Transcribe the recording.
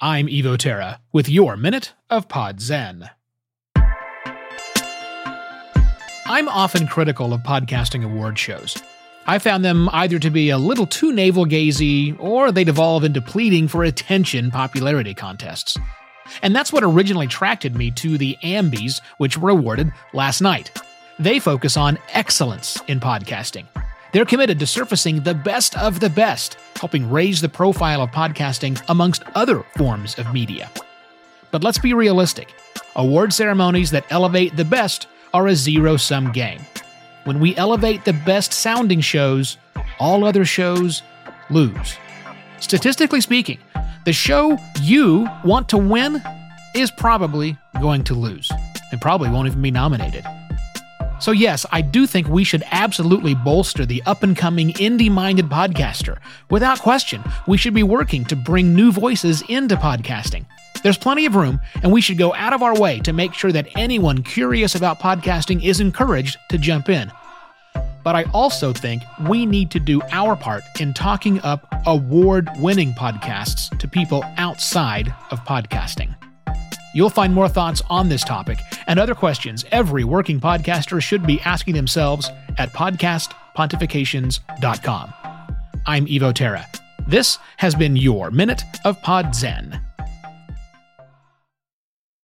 I'm Evo Terra with your Minute of Pod Zen. I'm often critical of podcasting award shows. I found them either to be a little too navel gazy or they devolve into pleading for attention popularity contests. And that's what originally attracted me to the Ambies, which were awarded last night. They focus on excellence in podcasting. They're committed to surfacing the best of the best, helping raise the profile of podcasting amongst other forms of media. But let's be realistic award ceremonies that elevate the best are a zero sum game. When we elevate the best sounding shows, all other shows lose. Statistically speaking, the show you want to win is probably going to lose and probably won't even be nominated. So, yes, I do think we should absolutely bolster the up and coming indie minded podcaster. Without question, we should be working to bring new voices into podcasting. There's plenty of room, and we should go out of our way to make sure that anyone curious about podcasting is encouraged to jump in. But I also think we need to do our part in talking up award winning podcasts to people outside of podcasting. You'll find more thoughts on this topic and other questions every working podcaster should be asking themselves at podcastpontifications.com. I'm Evo Terra. This has been your Minute of Pod Zen.